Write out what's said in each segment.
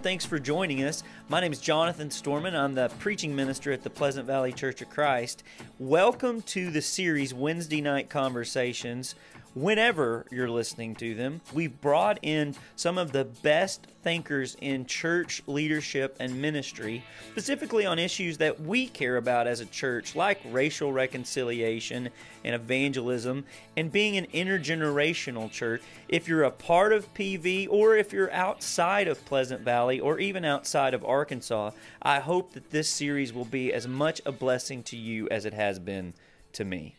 Thanks for joining us. My name is Jonathan Storment. I'm the preaching minister at the Pleasant Valley Church of Christ. Welcome to the series Wednesday Night Conversations whenever you're listening to them. We've brought in some of the best thinkers in church leadership and ministry, specifically on issues that we care about as a church, like racial reconciliation and evangelism, and being an intergenerational church. If you're a part of PV or if you're outside of Pleasant Valley or even outside of Arkansas, I hope that this series will be as much a blessing to you as it has been to me.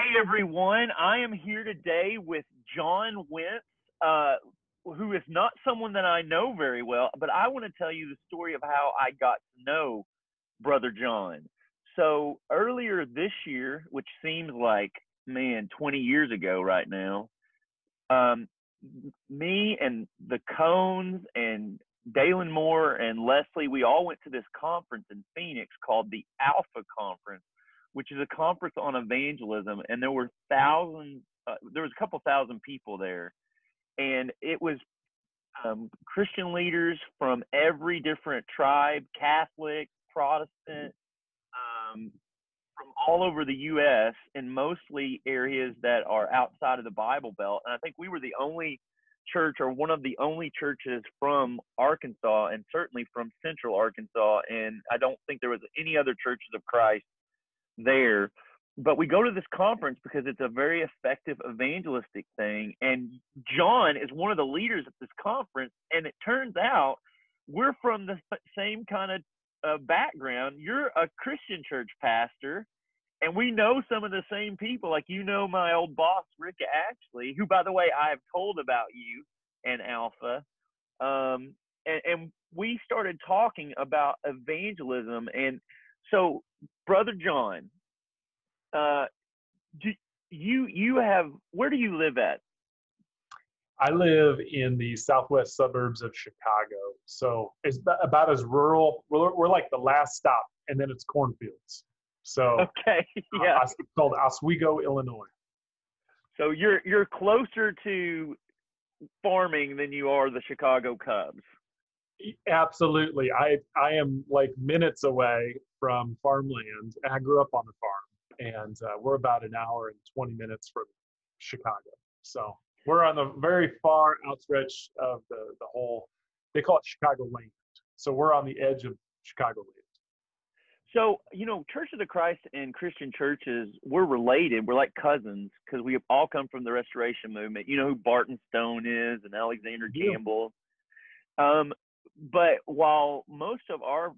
Hey everyone, I am here today with John Wentz, uh, who is not someone that I know very well, but I want to tell you the story of how I got to know Brother John. So earlier this year, which seems like, man, 20 years ago right now, um, me and the Cones and Dalen Moore and Leslie, we all went to this conference in Phoenix called the Alpha Conference which is a conference on evangelism, and there were thousands. Uh, there was a couple thousand people there, and it was um, Christian leaders from every different tribe, Catholic, Protestant, um, from all over the U.S. and mostly areas that are outside of the Bible Belt. And I think we were the only church or one of the only churches from Arkansas and certainly from Central Arkansas. And I don't think there was any other churches of Christ there. But we go to this conference because it's a very effective evangelistic thing. And John is one of the leaders at this conference. And it turns out we're from the same kind of uh, background. You're a Christian church pastor, and we know some of the same people. Like you know my old boss, Rick Atchley, who, by the way, I have told about you and Alpha. Um, and, and we started talking about evangelism. And so brother John, uh, do you you have where do you live at? I live in the southwest suburbs of Chicago, so it's about as rural. We're, we're like the last stop, and then it's cornfields. So okay, yeah, uh, it's called Oswego, Illinois. So you're you're closer to farming than you are the Chicago Cubs. Absolutely, I I am like minutes away from farmland. I grew up on the farm, and uh, we're about an hour and 20 minutes from Chicago. So we're on the very far outstretch of the, the whole, they call it Chicago land. So we're on the edge of Chicago land. So, you know, Church of the Christ and Christian churches, we're related. We're like cousins because we all come from the Restoration movement. You know who Barton Stone is and Alexander Campbell. Um, but while most of our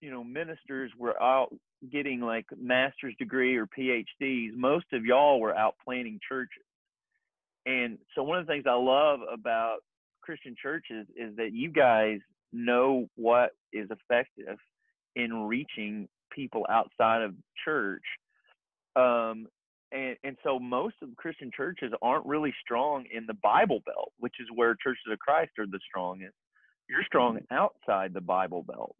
you know ministers were out getting like master's degree or PhDs, most of y'all were out planting churches. And so one of the things I love about Christian churches is that you guys know what is effective in reaching people outside of church. Um, and, and so most of Christian churches aren't really strong in the Bible Belt, which is where churches of Christ are the strongest. You're strong outside the Bible Belt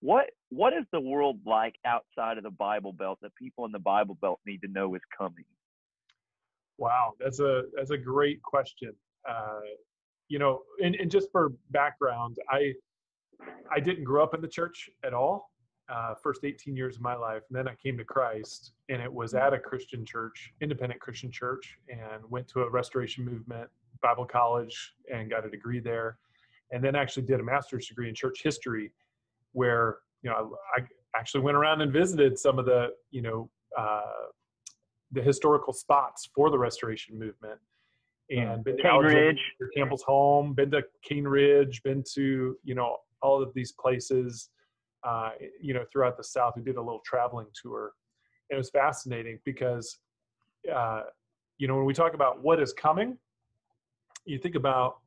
what what is the world like outside of the Bible Belt that people in the Bible Belt need to know is coming? Wow, that's a that's a great question. Uh, you know, and, and just for background, I I didn't grow up in the church at all. Uh, first 18 years of my life, and then I came to Christ, and it was at a Christian church, independent Christian church, and went to a Restoration Movement Bible college and got a degree there, and then actually did a master's degree in church history where you know I, actually went around and visited some of the you know uh, the historical spots for the restoration movement and been to Cane Ridge, Campbell's home, been to Cane Ridge, been to you know all of these places, uh, you know throughout the South. We did a little traveling tour. And it was fascinating because, uh, you know, when we talk about what is coming, you think about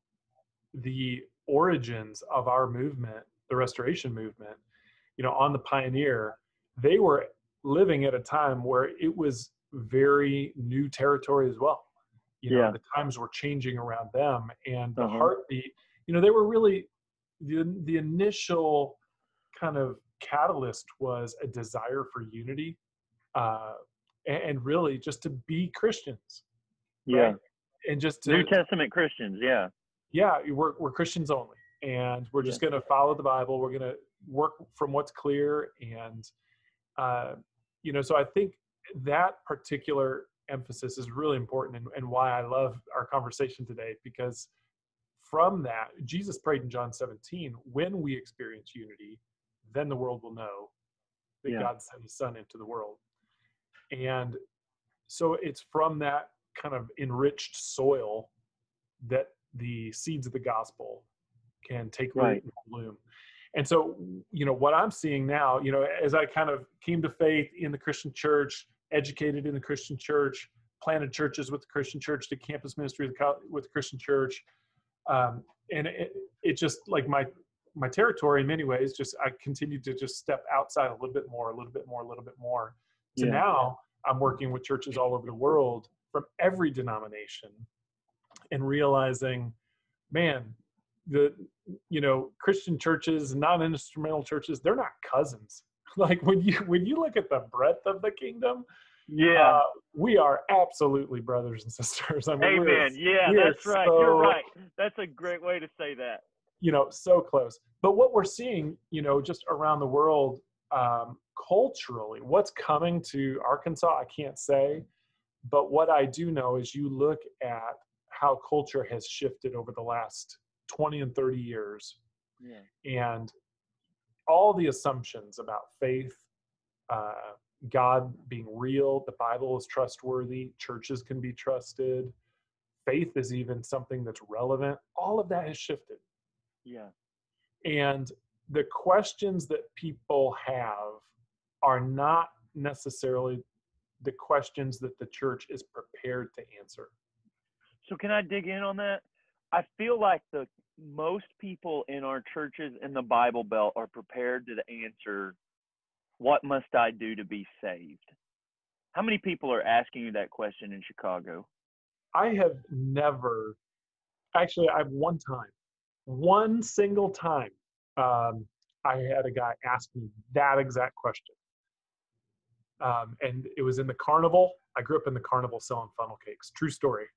the origins of our movement the restoration movement, you know, on the pioneer, they were living at a time where it was very new territory as well. You know, yeah. the times were changing around them and the uh-huh. heartbeat, you know, they were really the the initial kind of catalyst was a desire for unity uh, and, and really just to be Christians. Right? Yeah. And just to, New Testament Christians, yeah yeah, we're we're Christians only, and we're just Yeah. going to follow the Bible. We're going to work from what's clear, and uh, you know, so I think that particular emphasis is really important, and, and why I love our conversation today because from that, Jesus prayed in John 17, when we experience unity, then the world will know that Yeah. God sent his son into the world. And so it's from that kind of enriched soil that the seeds of the gospel can take root Right. and bloom. And so, you know, what I'm seeing now, you know, as I kind of came to faith in the Christian church, educated in the Christian church, planted churches with the Christian church, did campus ministry with the co- with the Christian church, um, and it, it just like my my territory in many ways. Just I continued to just step outside a little bit more, a little bit more, a little bit more. So Yeah. now I'm working with churches all over the world from every denomination, and realizing, man, the you know Christian churches, non-instrumental churches, they're not cousins. Like when you when you look at the breadth of the kingdom, Yeah. uh, we are absolutely brothers and sisters. I mean, Amen. Yeah, that's right. You're right. That's a great way to say that. you know, so close. But what we're seeing, you know, just around the world, um, culturally, what's coming to Arkansas, I can't say. But what I do know is you look at how culture has shifted over the last 20 and 30 years, Yeah. and all the assumptions about faith, uh, God being real, the Bible is trustworthy, churches can be trusted, faith is even something that's relevant. All of that has shifted. Yeah. And the questions that people have are not necessarily the questions that the church is prepared to answer. So can I dig in on that? I feel like the most people in our churches in the Bible Belt are prepared to answer, "What must I do to be saved?" How many people are asking you that question in Chicago? I have never, actually, I've one time, one single time, um, I had a guy ask me that exact question. Um, and it was in the carnival. I grew up in the carnival selling funnel cakes. True story.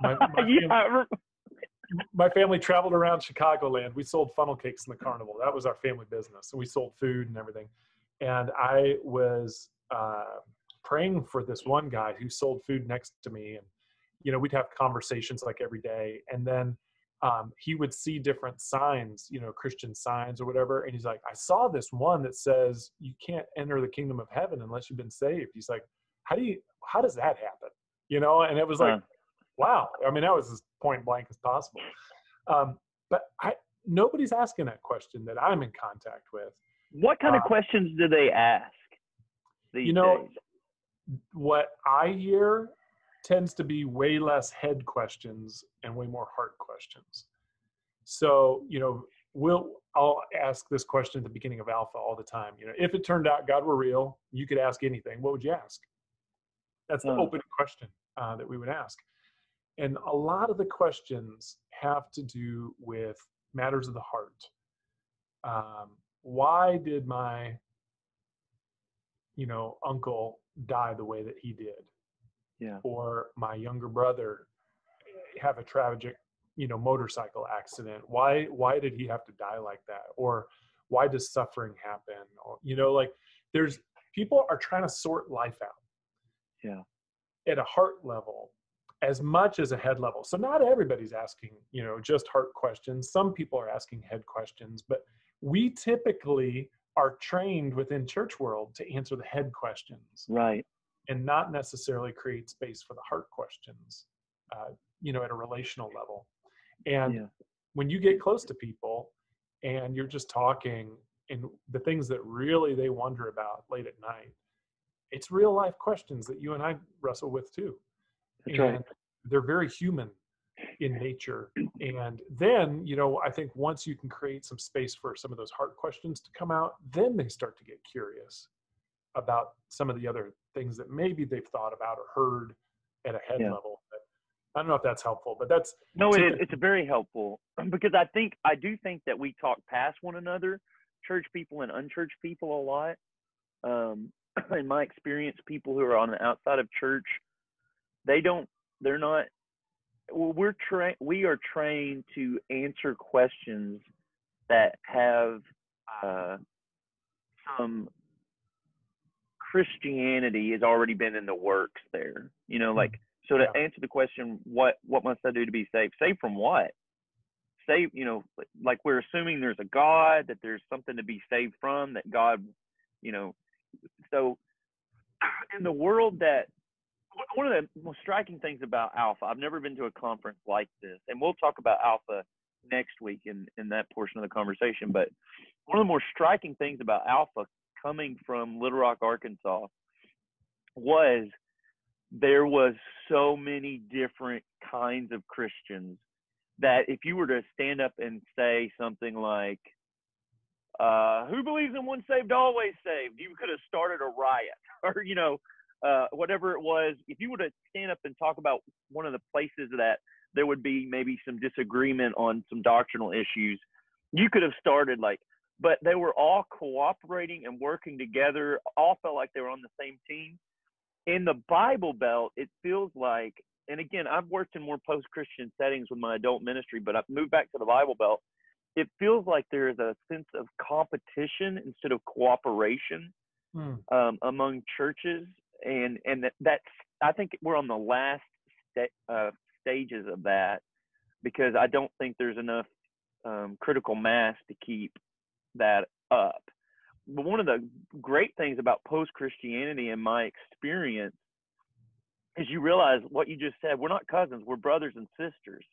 My, my family- yeah, re- my family traveled around Chicagoland. We sold funnel cakes in the carnival. That was our family business. So we sold food and everything. And I was uh, praying for this one guy who sold food next to me. And, you know, we'd have conversations like every day. And then um, he would see different signs, you know, Christian signs or whatever. And he's like, I saw this one that says you can't enter the kingdom of heaven unless you've been saved. He's like, how do you, how does that happen? You know, and it was like, Uh. Wow. I mean, that was as point blank as possible. Um, but I, nobody's asking that question that I'm in contact with. what kind of Uh, questions do they ask you know, days? What I hear tends to be way less head questions and way more heart questions. So, you know, we'll I'll ask this question at the beginning of Alpha all the time. You know, if it turned out God were real, you could ask anything. What would you ask? That's the Hmm. open question uh, that we would ask. And a lot of the questions have to do with matters of the heart. Um, why did my, you know, uncle die the way that he did? Yeah. or my younger brother have a tragic you know motorcycle accident why why did he have to die like that or why does suffering happen or you know like there's people are trying to sort life out Yeah. at a heart level as much as a head level so not everybody's asking you know just heart questions some people are asking head questions but we typically are trained within church world to answer the head questions Right. and not necessarily create space for the heart questions, uh, you know, at a relational level. And Yeah. when you get close to people and you're just talking and the things that really they wonder about late at night, it's real life questions that you and I wrestle with too. That's and right. they're very human in nature. And then, you know, I think once you can create some space for some of those heart questions to come out, then they start to get curious about some of the other things that maybe they've thought about or heard at a head Yeah. level. But I don't know if that's helpful, but that's No, it is. It's very helpful because I think I do think that we talk past one another, church people and unchurched people a lot. Um, in my experience, people who are on the outside of church, they don't. They're not well, we're trained. We are trained to answer questions that have uh, some Christianity has already been in the works there. You know, like so to Yeah. answer the question, what what must I do to be saved? Saved from what? Saved, you know, like we're assuming there's a God, that there's something to be saved from, that God, you know, so in the world that one of the most striking things about Alpha, I've never been to a conference like this, and we'll talk about Alpha next week in in that portion of the conversation. But one of the more striking things about Alpha coming from Little Rock, Arkansas, was there was so many different kinds of Christians that if you were to stand up and say something like, uh, "Who believes in one saved, always saved," you could have started a riot, or you know, uh, whatever it was. If you were to stand up and talk about one of the places that there would be maybe some disagreement on some doctrinal issues, you could have started like. But they were all cooperating and working together. All felt like they were on the same team in the Bible Belt, it feels like, and again, I've worked in more post Christian settings with my adult ministry, but I've moved back to the Bible Belt. It feels like there is a sense of competition instead of cooperation Hmm. um, among churches, and and that's I think we're on the last sta- uh, stages of that because I don't think there's enough um, critical mass to keep that up but one of the great things about post Christianity in my experience is you realize what you just said. We're not cousins, we're brothers and sisters.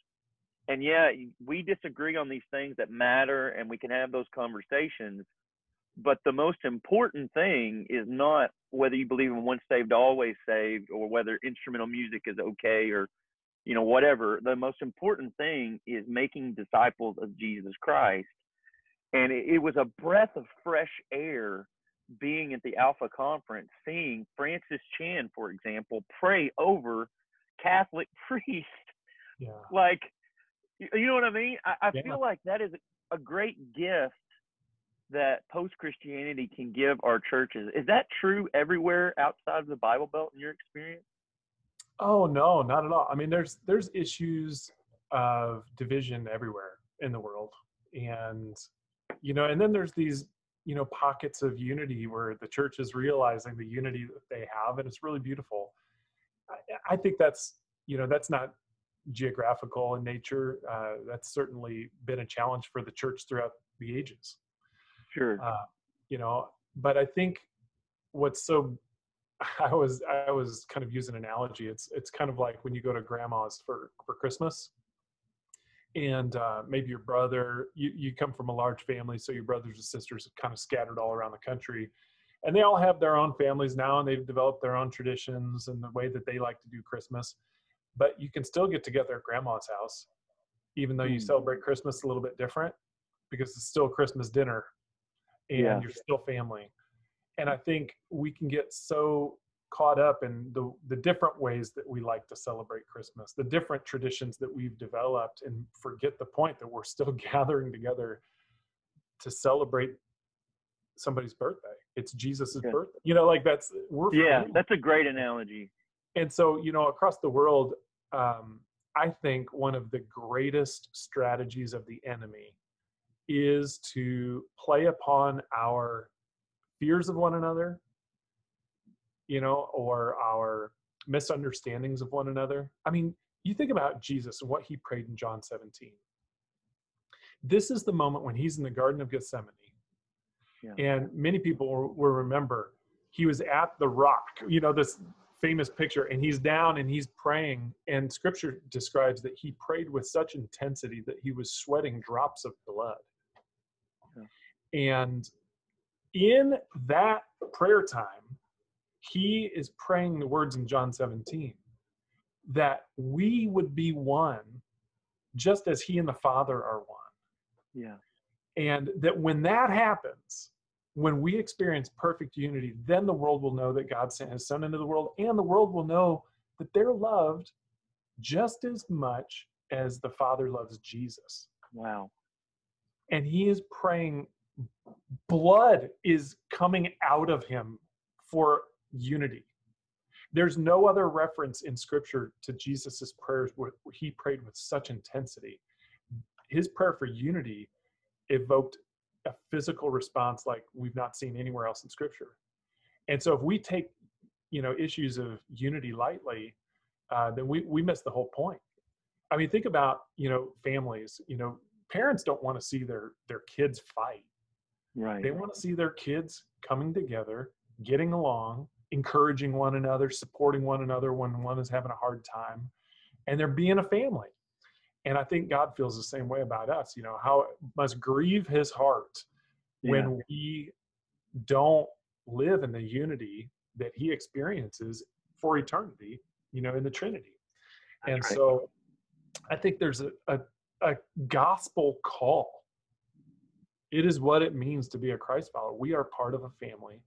And yeah, we disagree on these things that matter and we can have those conversations. But the most important thing is not whether you believe in once saved, always saved, or whether instrumental music is okay or, you know, whatever. The most important thing is making disciples of Jesus Christ and it, it was a breath of fresh air being at the Alpha conference, seeing Francis Chan, for example, pray over Catholic priests. Yeah. Like, you know what I mean? I, I Yeah. feel like that is a great gift that post Christianity can give our churches. Is that true everywhere outside of the Bible Belt in your experience? Oh no, not at all. I mean, there's there's issues of division everywhere in the world, and you know, and then there's these you know pockets of unity where the church is realizing the unity that they have, and it's really beautiful. I, I think that's you know that's not geographical in nature. Uh, that's certainly been a challenge for the church throughout the ages. Sure. uh, you know but i think what's so i was i was kind of using an analogy it's it's kind of like when you go to grandma's for for christmas and uh, maybe your brother you, you come from a large family so your brothers and sisters are kind of scattered all around the country and they all have their own families now and they've developed their own traditions and the way that they like to do christmas but you can still get together at grandma's house even though you Hmm. celebrate christmas a little bit different because it's still christmas dinner and Yeah. you're still family. And I think we can get so caught up in the the different ways that we like to celebrate Christmas, the different traditions that we've developed, and forget the point that we're still gathering together to celebrate somebody's birthday. It's Jesus's Yeah. birthday. You know, like that's we're Yeah, family. that's a great analogy. and so you know across the world um, i think one of the greatest strategies of the enemy is to play upon our fears of one another you know or our misunderstandings of one another. I mean you think about jesus and what he prayed in john 17 this is the moment when he's in the garden of gethsemane. Yeah. and many people will, will remember he was at the rock you know this famous picture and he's down and he's praying. And scripture describes that he prayed with such intensity that he was sweating drops of blood and in that prayer time he is praying the words in john 17 that we would be one just as he and the father are one Yeah. and that when that happens, when we experience perfect unity, then the world will know that God sent his son into the world, and the world will know that they're loved just as much as the Father loves Jesus. Wow. And he is praying, blood is coming out of him for unity. there's no other reference in scripture to jesus's prayers where he prayed with such intensity. His prayer for unity evoked a physical response like we've not seen anywhere else in scripture. And so if we take you know issues of unity lightly uh, then we we miss the whole point. I mean think about you know families. You know parents don't want to see their their kids fight right they want to see their kids coming together getting along encouraging one another supporting one another when one is having a hard time and they're being a family and i think god feels the same way about us you know how it must grieve his heart Yeah. when we don't live in the unity that he experiences for eternity you know in the trinity and right. so i think there's a, a, a gospel call it is what it means to be a christ follower. We are part of a family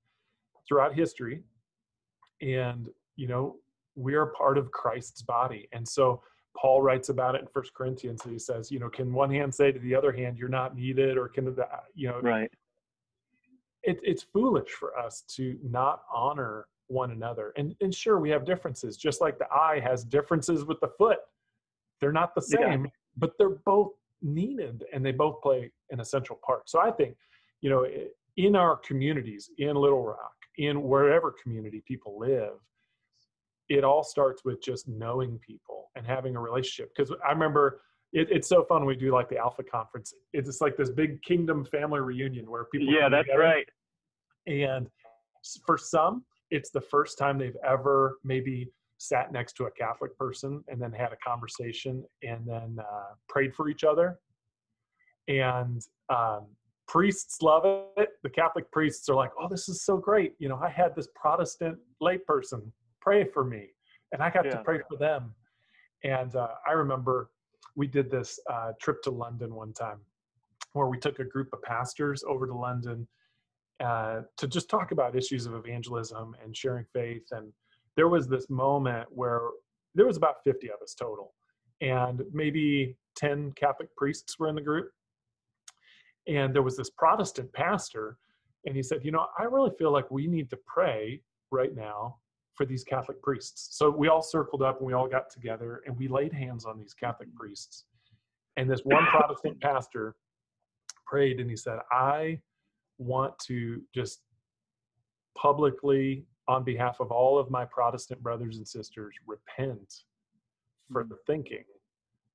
throughout history. And you know we are part of christ's body. And so paul writes about it in first corinthians he says you know can one hand say to the other hand you're not needed or can the you know right. It, it's foolish for us to not honor one another. And and sure we have differences just like the eye has differences with the foot. They're not the Yeah. same but they're both needed and they both play an essential part so i think you know in our communities in little rock in wherever community people live it all starts with just knowing people and having a relationship. Because i remember it, it's so fun when we do like the alpha conference. It's just like this big kingdom family reunion where people yeah that's together. right. And for some it's the first time they've ever maybe sat next to a catholic person and then had a conversation and then uh, prayed for each other and um, priests love it the catholic priests are like oh this is so great you know i had this protestant layperson pray for me and i got to pray for them and uh, i remember we did this uh, trip to london one time where we took a group of pastors over to london uh, to just talk about issues of evangelism and sharing faith. And there was this moment where there was about 50 of us total, and maybe 10 Catholic priests were in the group. And there was this Protestant pastor, and he said, You know, I really feel like we need to pray right now for these Catholic priests. So we all circled up and we all got together and we laid hands on these Catholic priests. And this one Protestant pastor prayed and he said, I want to just publicly, on behalf of all of my Protestant brothers and sisters, repent for mm. the thinking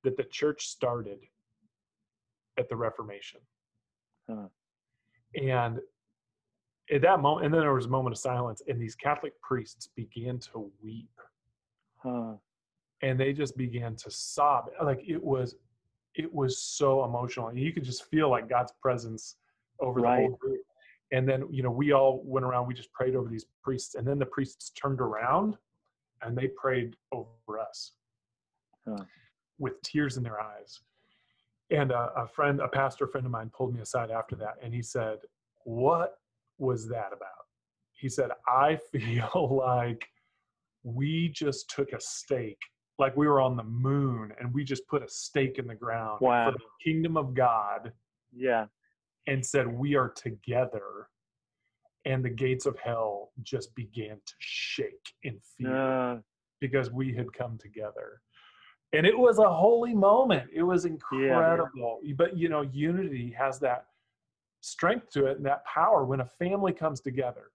that the church started at the Reformation. Huh. And at that moment, and then there was a moment of silence, and these Catholic priests began to weep huh. and they just began to sob like it was it was so emotional and you could just feel like god's presence over the whole group and then you know we all went around we just prayed over these priests and then the priests turned around and they prayed over us Huh. with tears in their eyes and a, a friend a pastor friend of mine pulled me aside after that and he said what was that about he said i feel like we just took a stake like we were on the moon and we just put a stake in the ground Wow. for the kingdom of god Yeah. and said we are together and the gates of hell just began to shake in fear Uh, because we had come together and it was a holy moment. It was incredible. But you know unity has that strength to it and that power. When a family comes together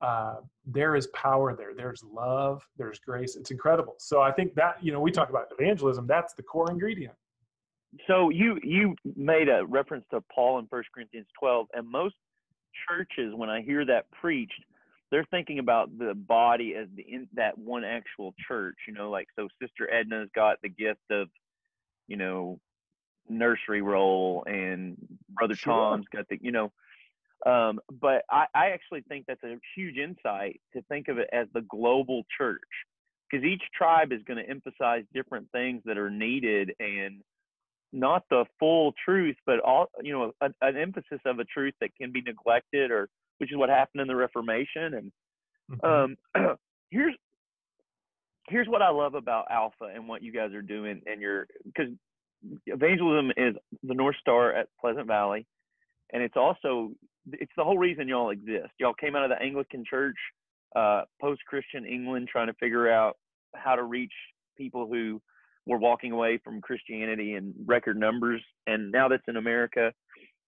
uh, there is power there. There's love. There's grace. It's incredible. So i think that you know we talk about evangelism. That's the core ingredient. So you you made a reference to Paul in First Corinthians 12, and most churches, when I hear that preached, they're thinking about the body as the in, that one actual church. You know, like so, Sister Edna's got the gift of, you know, nursery role, and Brother Sure. Tom's got the, you know. Um, but I, I actually think that's a huge insight to think of it as the global church, because each tribe is going to emphasize different things that are needed and not the full truth, but all you know, an, an emphasis of a truth that can be neglected, or which is what happened in the Reformation. And Mhm. um, here's here's what I love about Alpha and what you guys are doing, and your because evangelism is the North Star at Pleasant Valley, and it's also it's the whole reason y'all exist. Y'all came out of the Anglican Church uh, post-Christian England, trying to figure out how to reach people who were walking away from Christianity in record numbers, and now that's in America.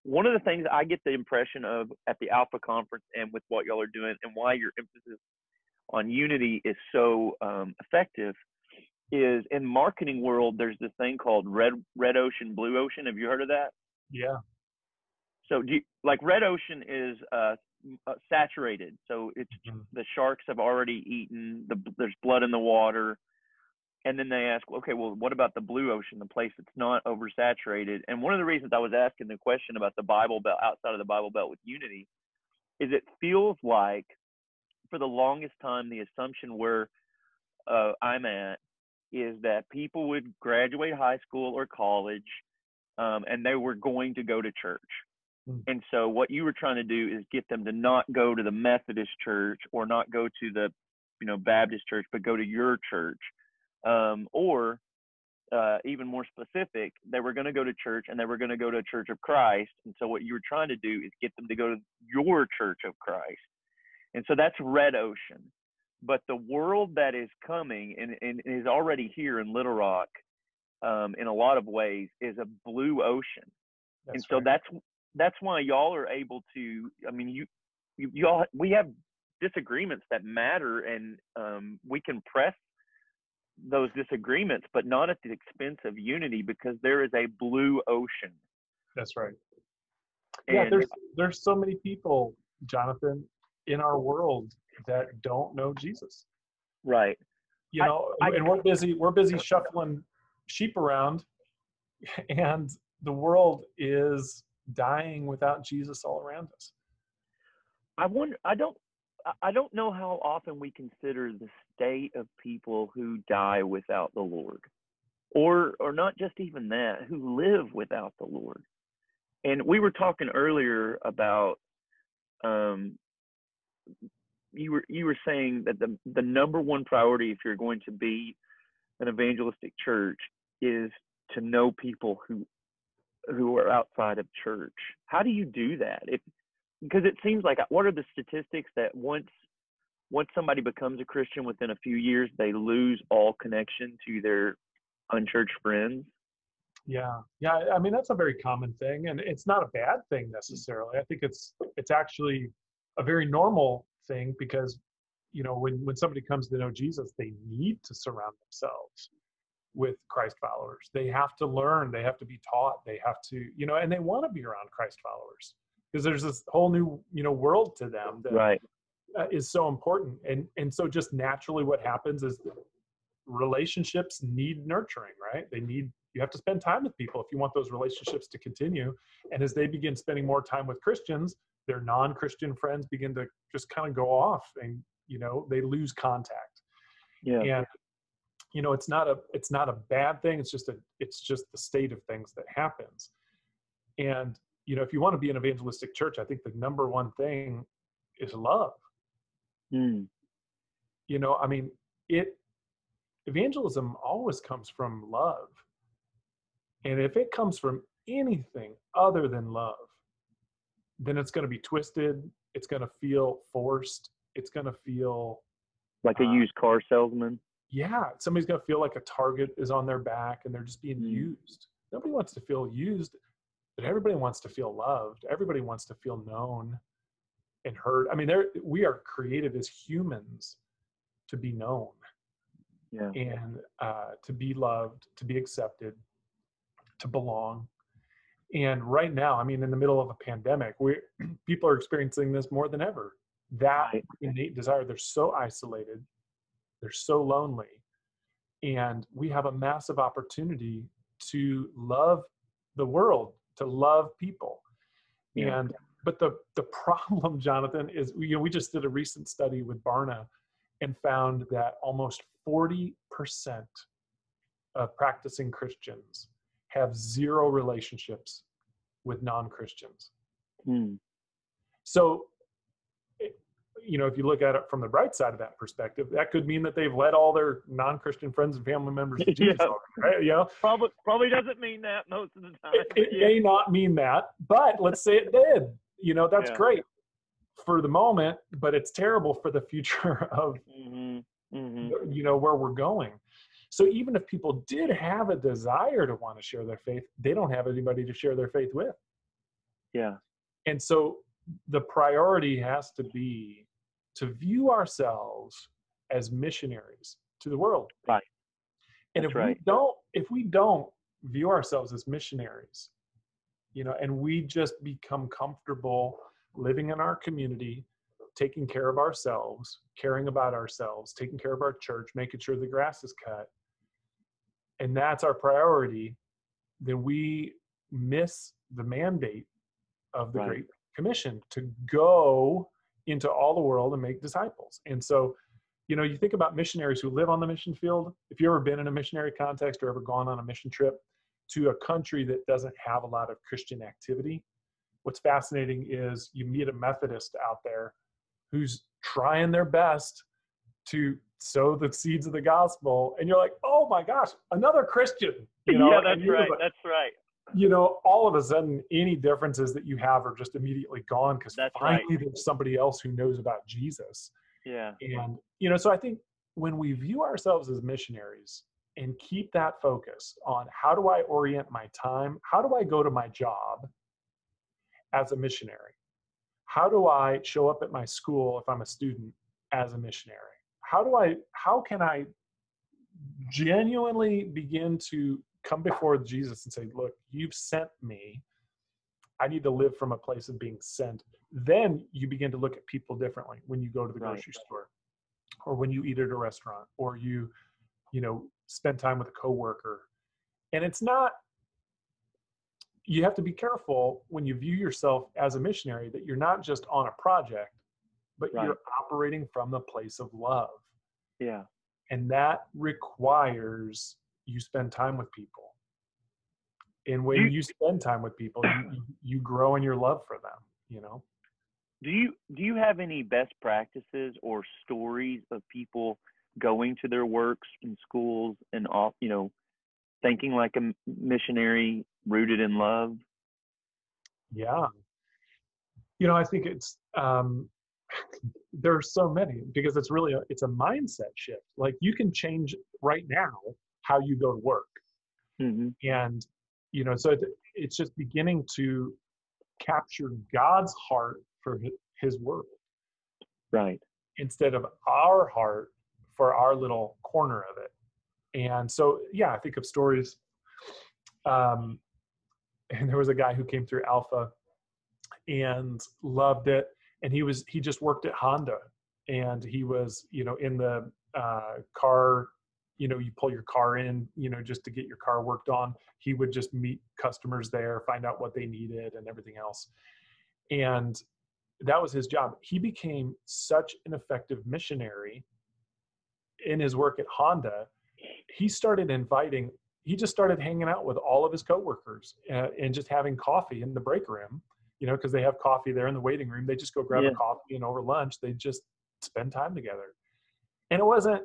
One of the things I get the impression of at the Alpha conference and with what y'all are doing, and why your emphasis on unity is so um, effective, is in marketing world. There's this thing called red red ocean, blue ocean. Have you heard of that? Yeah. So, do you, like red ocean is uh, uh, saturated. So it's Mhm. the sharks have already eaten. The there's blood in the water, and then they ask, okay, well, what about the blue ocean, the place that's not oversaturated? And one of the reasons I was asking the question about the Bible Belt outside of the Bible Belt with unity is it feels like for the longest time the assumption where uh, I'm at is that people would graduate high school or college um, and they were going to go to church. Mm. And so what you were trying to do is get them to not go to the Methodist church or not go to the, you know, Baptist church, but go to your church. Um, or uh, even more specific, they were going to go to church and they were going to go to a church of Christ. And so what you were trying to do is get them to go to your church of Christ. And so that's red ocean. But the world that is coming and, and is already here in Little Rock, um, in a lot of ways, is a blue ocean and so right. that's that's why y'all are able to i mean you, you y'all we have disagreements that matter and um, we can press those disagreements but not at the expense of unity because there is a blue ocean That's right. yeah, there's there's so many people, Jonathan, in our world that don't know Jesus. right You know, I- and we're busy we're busy shuffling sheep around, and the world is dying without Jesus all around us. i wonder i don't I- i don't know how often we consider the state of people who die without the lord or or not just even that who live without the lord. And we were talking earlier about um you were you were saying that the the number one priority if you're going to be an evangelistic church is to know people who who are outside of church. How do you do that? If because it seems like what are the statistics that once once somebody becomes a christian within a few years they lose all connection to their unchurched friends Yeah, yeah. I mean, that's a very common thing, and it's not a bad thing necessarily. I think it's it's actually a very normal thing because you know when when somebody comes to know Jesus, they need to surround themselves with Christ followers. They have to learn. They have to be taught. They have to you know, and they want to be around Christ followers because there's this whole new you know world to them that right uh, is so important. And and so just naturally what happens is relationships need nurturing right? They need you have to spend time with people if you want those relationships to continue. And as they begin spending more time with christians their non-christian friends begin to just kind of go off and you know they lose contact. Yeah. And you know it's not a it's not a bad thing. It's just a it's just the state of things that happens. And you know if you want to be an evangelistic church i think the number one thing is love Hmm. you know i mean it evangelism always comes from love. And if it comes from anything other than love then it's going to be twisted it's going to feel forced it's going to feel like a Uh, used car salesman? Yeah somebody's going to feel like a target is on their back and they're just being Mm. used. Nobody wants to feel used but everybody wants to feel loved. Everybody wants to feel known and heard i mean there we are created as humans to be known yeah and uh, to be loved, to be accepted, to belong. And right now, I mean, in the middle of a pandemic, we people are experiencing this more than ever. That Right. innate desire, they're so isolated, they're so lonely, and we have a massive opportunity to love the world, to love people. Yeah. And but the the problem, Jonathan, is you know we just did a recent study with Barna and found that almost 40% of practicing Christians have zero relationships with non-Christians. Hmm. So, you know, if you look at it from the bright side of that perspective, that could mean that they've led all their non-Christian friends and family members to Jesus, Yeah. already, right? You know, probably probably doesn't mean that most of the time it, it yeah. may not mean that, but let's say it did. You know, that's Yeah. great. for the moment, but it's terrible for the future of hmm hmm you know where we're going. So even if people did have a desire to want to share their faith, they don't have anybody to share their faith with. Yeah. And so the priority has to be to view ourselves as missionaries to the world. Right. And That's if right. we don't if we don't view ourselves as missionaries, you know, and we just become comfortable living in our community, taking care of ourselves, caring about ourselves, taking care of our church, making sure the grass is cut, and that's our priority, then we miss the mandate of the Right. Great Commission to go into all the world and make disciples. And so, you know, you think about missionaries who live on the mission field. If you've ever been in a missionary context or ever gone on a mission trip to a country that doesn't have a lot of Christian activity, what's fascinating is you meet a Methodist out there who's trying their best to sow the seeds of the gospel, and you're like, oh my gosh, another Christian. You know, yeah, that's right. like- That's right. you know, all of a sudden, any differences that you have are just immediately gone because That's right. finally there's somebody else who knows about Jesus. Yeah. And, you know, so I think when we view ourselves as missionaries and keep that focus on how do I orient my time? How do I go to my job as a missionary? How do I show up at my school if I'm a student as a missionary? How do I, how can I genuinely begin to come before Jesus and say, look, you've sent me. I need to live from a place of being sent. Then you begin to look at people differently when you go to the Right. grocery store or when you eat at a restaurant or you, you know, spend time with a coworker. And it's not you have to be careful when you view yourself as a missionary that you're not just on a project, but Right. you're operating from the place of love Yeah. and that requires you spend time with people and when You- you, spend time with people you, you- you grow in your love for them you know Do you do you have any best practices or stories of people going to their works and schools and off, you know, thinking like a missionary rooted in love? yeah. You know i think it's um there are so many because it's really a, it's a mindset shift. Like you can change right now how you go to work. Hmm and you know so it's just beginning to capture god's heart for his world. Right. instead of our heart for our little corner of it. And so, yeah, I think of stories. Um, and there was a guy who came through Alpha and loved it. And he was, he just worked at Honda and he was, you know, in the uh, car, you know, you pull your car in, you know, just to get your car worked on. He would just meet customers there, find out what they needed and everything else. And that was his job. He became such an effective missionary in his work at Honda. He started inviting, he just started hanging out with all of his coworkers uh, and just having coffee in the break room, you know, because they have coffee there in the waiting room. They just go grab Yeah. a coffee and over lunch, they just spend time together. And it wasn't,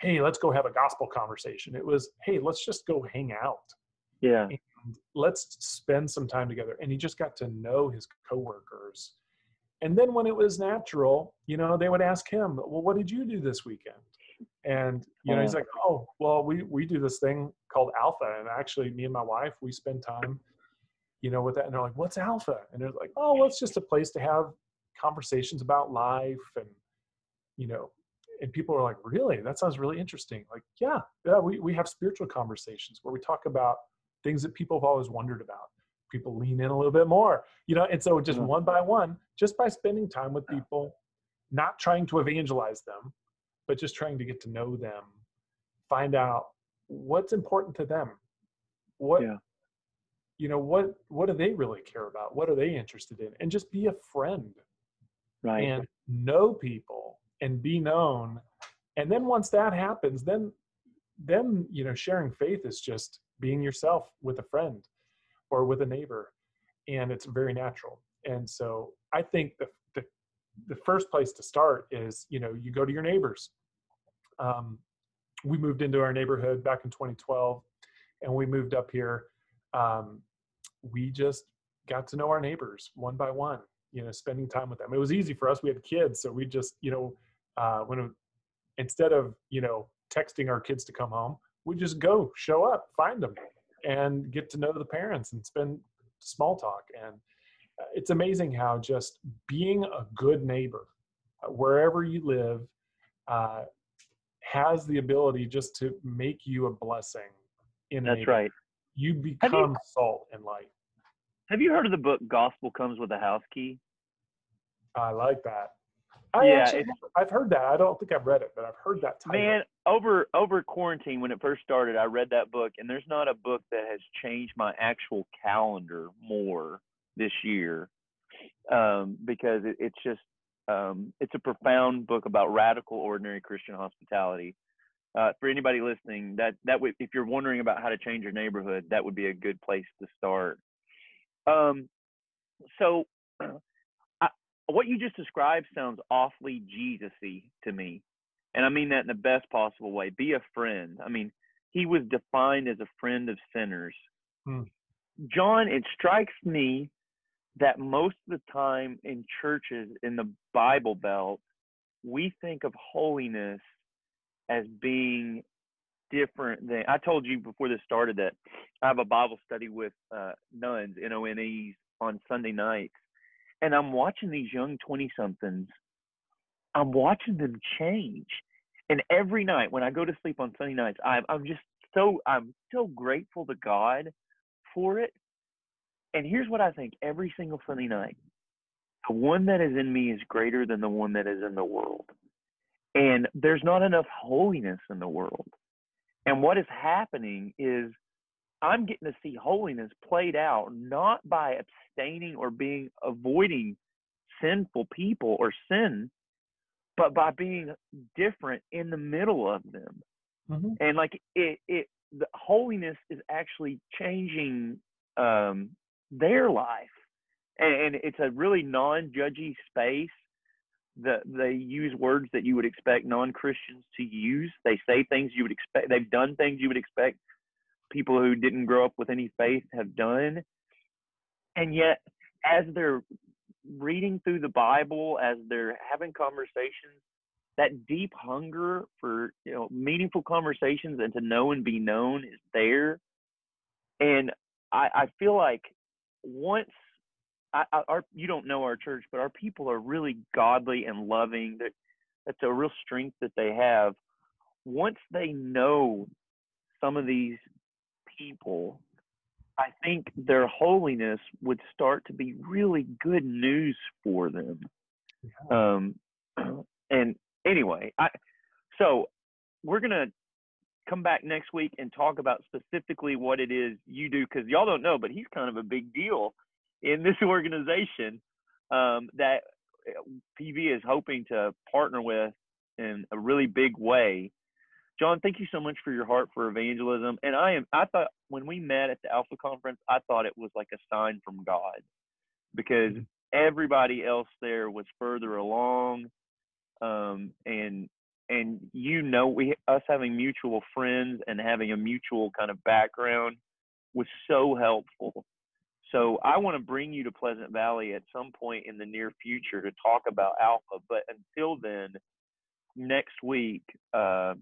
hey, let's go have a gospel conversation. It was, hey, let's just go hang out Yeah. and let's spend some time together. And he just got to know his coworkers. And then when it was natural, you know, they would ask him, well, what did you do this weekend? And, you know, he's like, oh, well, we, we do this thing called alpha. And actually me and my wife, we spend time, you know, with that. And they're like, what's alpha? And they're like, oh, well, it's just a place to have conversations about life. And, you know, and people are like, really? That sounds really interesting. Like, yeah, yeah, we, we have spiritual conversations where we talk about things that people have always wondered about. People lean in a little bit more, you know, and so just one by one, just by spending time with people, not trying to evangelize them, but just trying to get to know them, find out what's important to them. What, Yeah. you know, what, what do they really care about? What are they interested in? And just be a friend Right. and know people and be known and then once that happens then then you know sharing faith is just being yourself with a friend or with a neighbor and it's very natural and so i think the the, the first place to start is you know you go to your neighbors um, we moved into our neighborhood back in 2012 and we moved up here. Um, we just got to know our neighbors one by one you know spending time with them. It was easy for us we had kids so we just you know uh, when instead of you know texting our kids to come home we just go show up find them and get to know the parents and spend small talk. And uh, it's amazing how just being a good neighbor uh, wherever you live uh, has the ability just to make you a blessing in That's right. you become you, salt and light have you heard of the book gospel comes with a house key i like that I yeah, actually, I've heard that. I don't think I've read it, but I've heard that. Title. Man, over over quarantine when it first started, I read that book, and there's not a book that has changed my actual calendar more this year, um, because it, it's just um, it's a profound book about radical ordinary Christian hospitality. Uh, for anybody listening, that that would, if you're wondering about how to change your neighborhood, that would be a good place to start. Um, so what you just described sounds awfully Jesus-y to me. And I mean that in the best possible way. Be a friend. I mean, he was defined as a friend of sinners. Hmm. John, it strikes me that most of the time in churches in the Bible Belt, we think of holiness as being different than I told you before this started that I have a Bible study with uh, nones, N O N E S, on Sunday nights and I'm watching these young 20 somethings, I'm watching them change. And every night when I go to sleep on Sunday nights, I'm, I'm just so, I'm so grateful to God for it. And here's what I think every single Sunday night the one that is in me is greater than the one that is in the world. And there's not enough holiness in the world. And what is happening is I'm getting to see holiness played out not by abstaining or being avoiding sinful people or sin, but by being different in the middle of them. Mm-hmm. And like it, it, the holiness is actually changing um, their life, and, and it's a really non-judgy space. That they use words that you would expect non-Christians to use. They say things you would expect. They've done things you would expect people who didn't grow up with any faith have done. And yet, as they're reading through the Bible, as they're having conversations, that deep hunger for you know meaningful conversations and to know and be known is there. And I, I feel like once I, I, our you don't know our church, but our people are really godly and loving. That that's a real strength that they have. Once they know some of these people, I think their holiness would start to be really good news for them. Um, and anyway, I so we're gonna come back next week and talk about specifically what it is you do because y'all don't know, but he's kind of a big deal in this organization um, that uh, PV is hoping to partner with in a really big way John, thank you so much for your heart for evangelism. And I am I thought when we met at the Alpha conference, I thought it was like a sign from God because mm-hmm. everybody else there was further along. Um, and and you know we us having mutual friends and having a mutual kind of background was so helpful. So I want to bring you to Pleasant Valley at some point in the near future to talk about Alpha. But until then, next week, uh,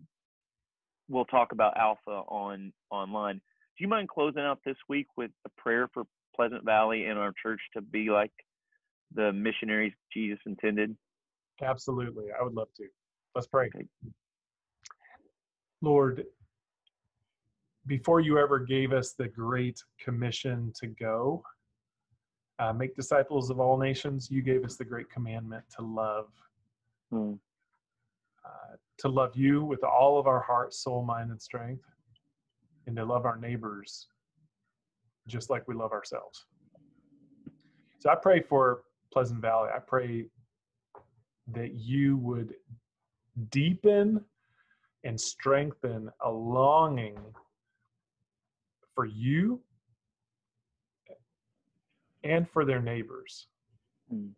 we'll talk about Alpha on online. Do you mind closing out this week with a prayer for Pleasant Valley and our church to be like the missionaries Jesus intended? Absolutely. I would love to. Let's pray. Lord, before you ever gave us the great commission to go, uh, make disciples of all nations, you gave us the great commandment to love. Hmm. Uh, to love you with all of our heart, soul, mind, and strength, and to love our neighbors just like we love ourselves. So I pray for Pleasant Valley. I pray that you would deepen and strengthen a longing for you and for their neighbors. Mm.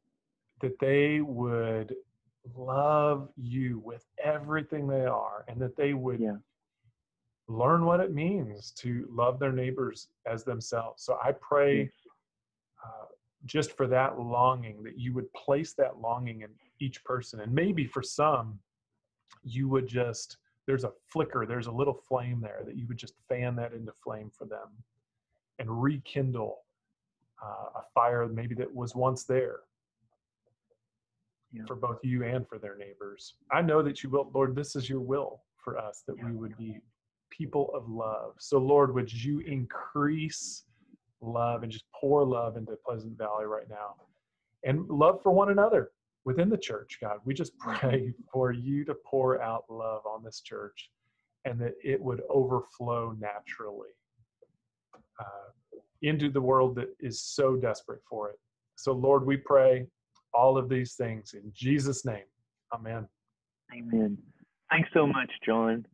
That they would love you with everything they are and that they would yeah. learn what it means to love their neighbors as themselves. So I pray uh, just for that longing, that you would place that longing in each person. And maybe for some, you would just, there's a flicker, there's a little flame there that you would just fan that into flame for them and rekindle uh, a fire maybe that was once there Yeah. for both you and for their neighbors. I know that you will, Lord, this is your will for us that Yeah. we would be people of love. So, Lord, would you increase love and just pour love into Pleasant Valley right now and love for one another within the church, God. We just pray for you to pour out love on this church and that it would overflow naturally uh, into the world that is so desperate for it. So, Lord, we pray all of these things in Jesus' name. Amen. Amen. Thanks so much, John.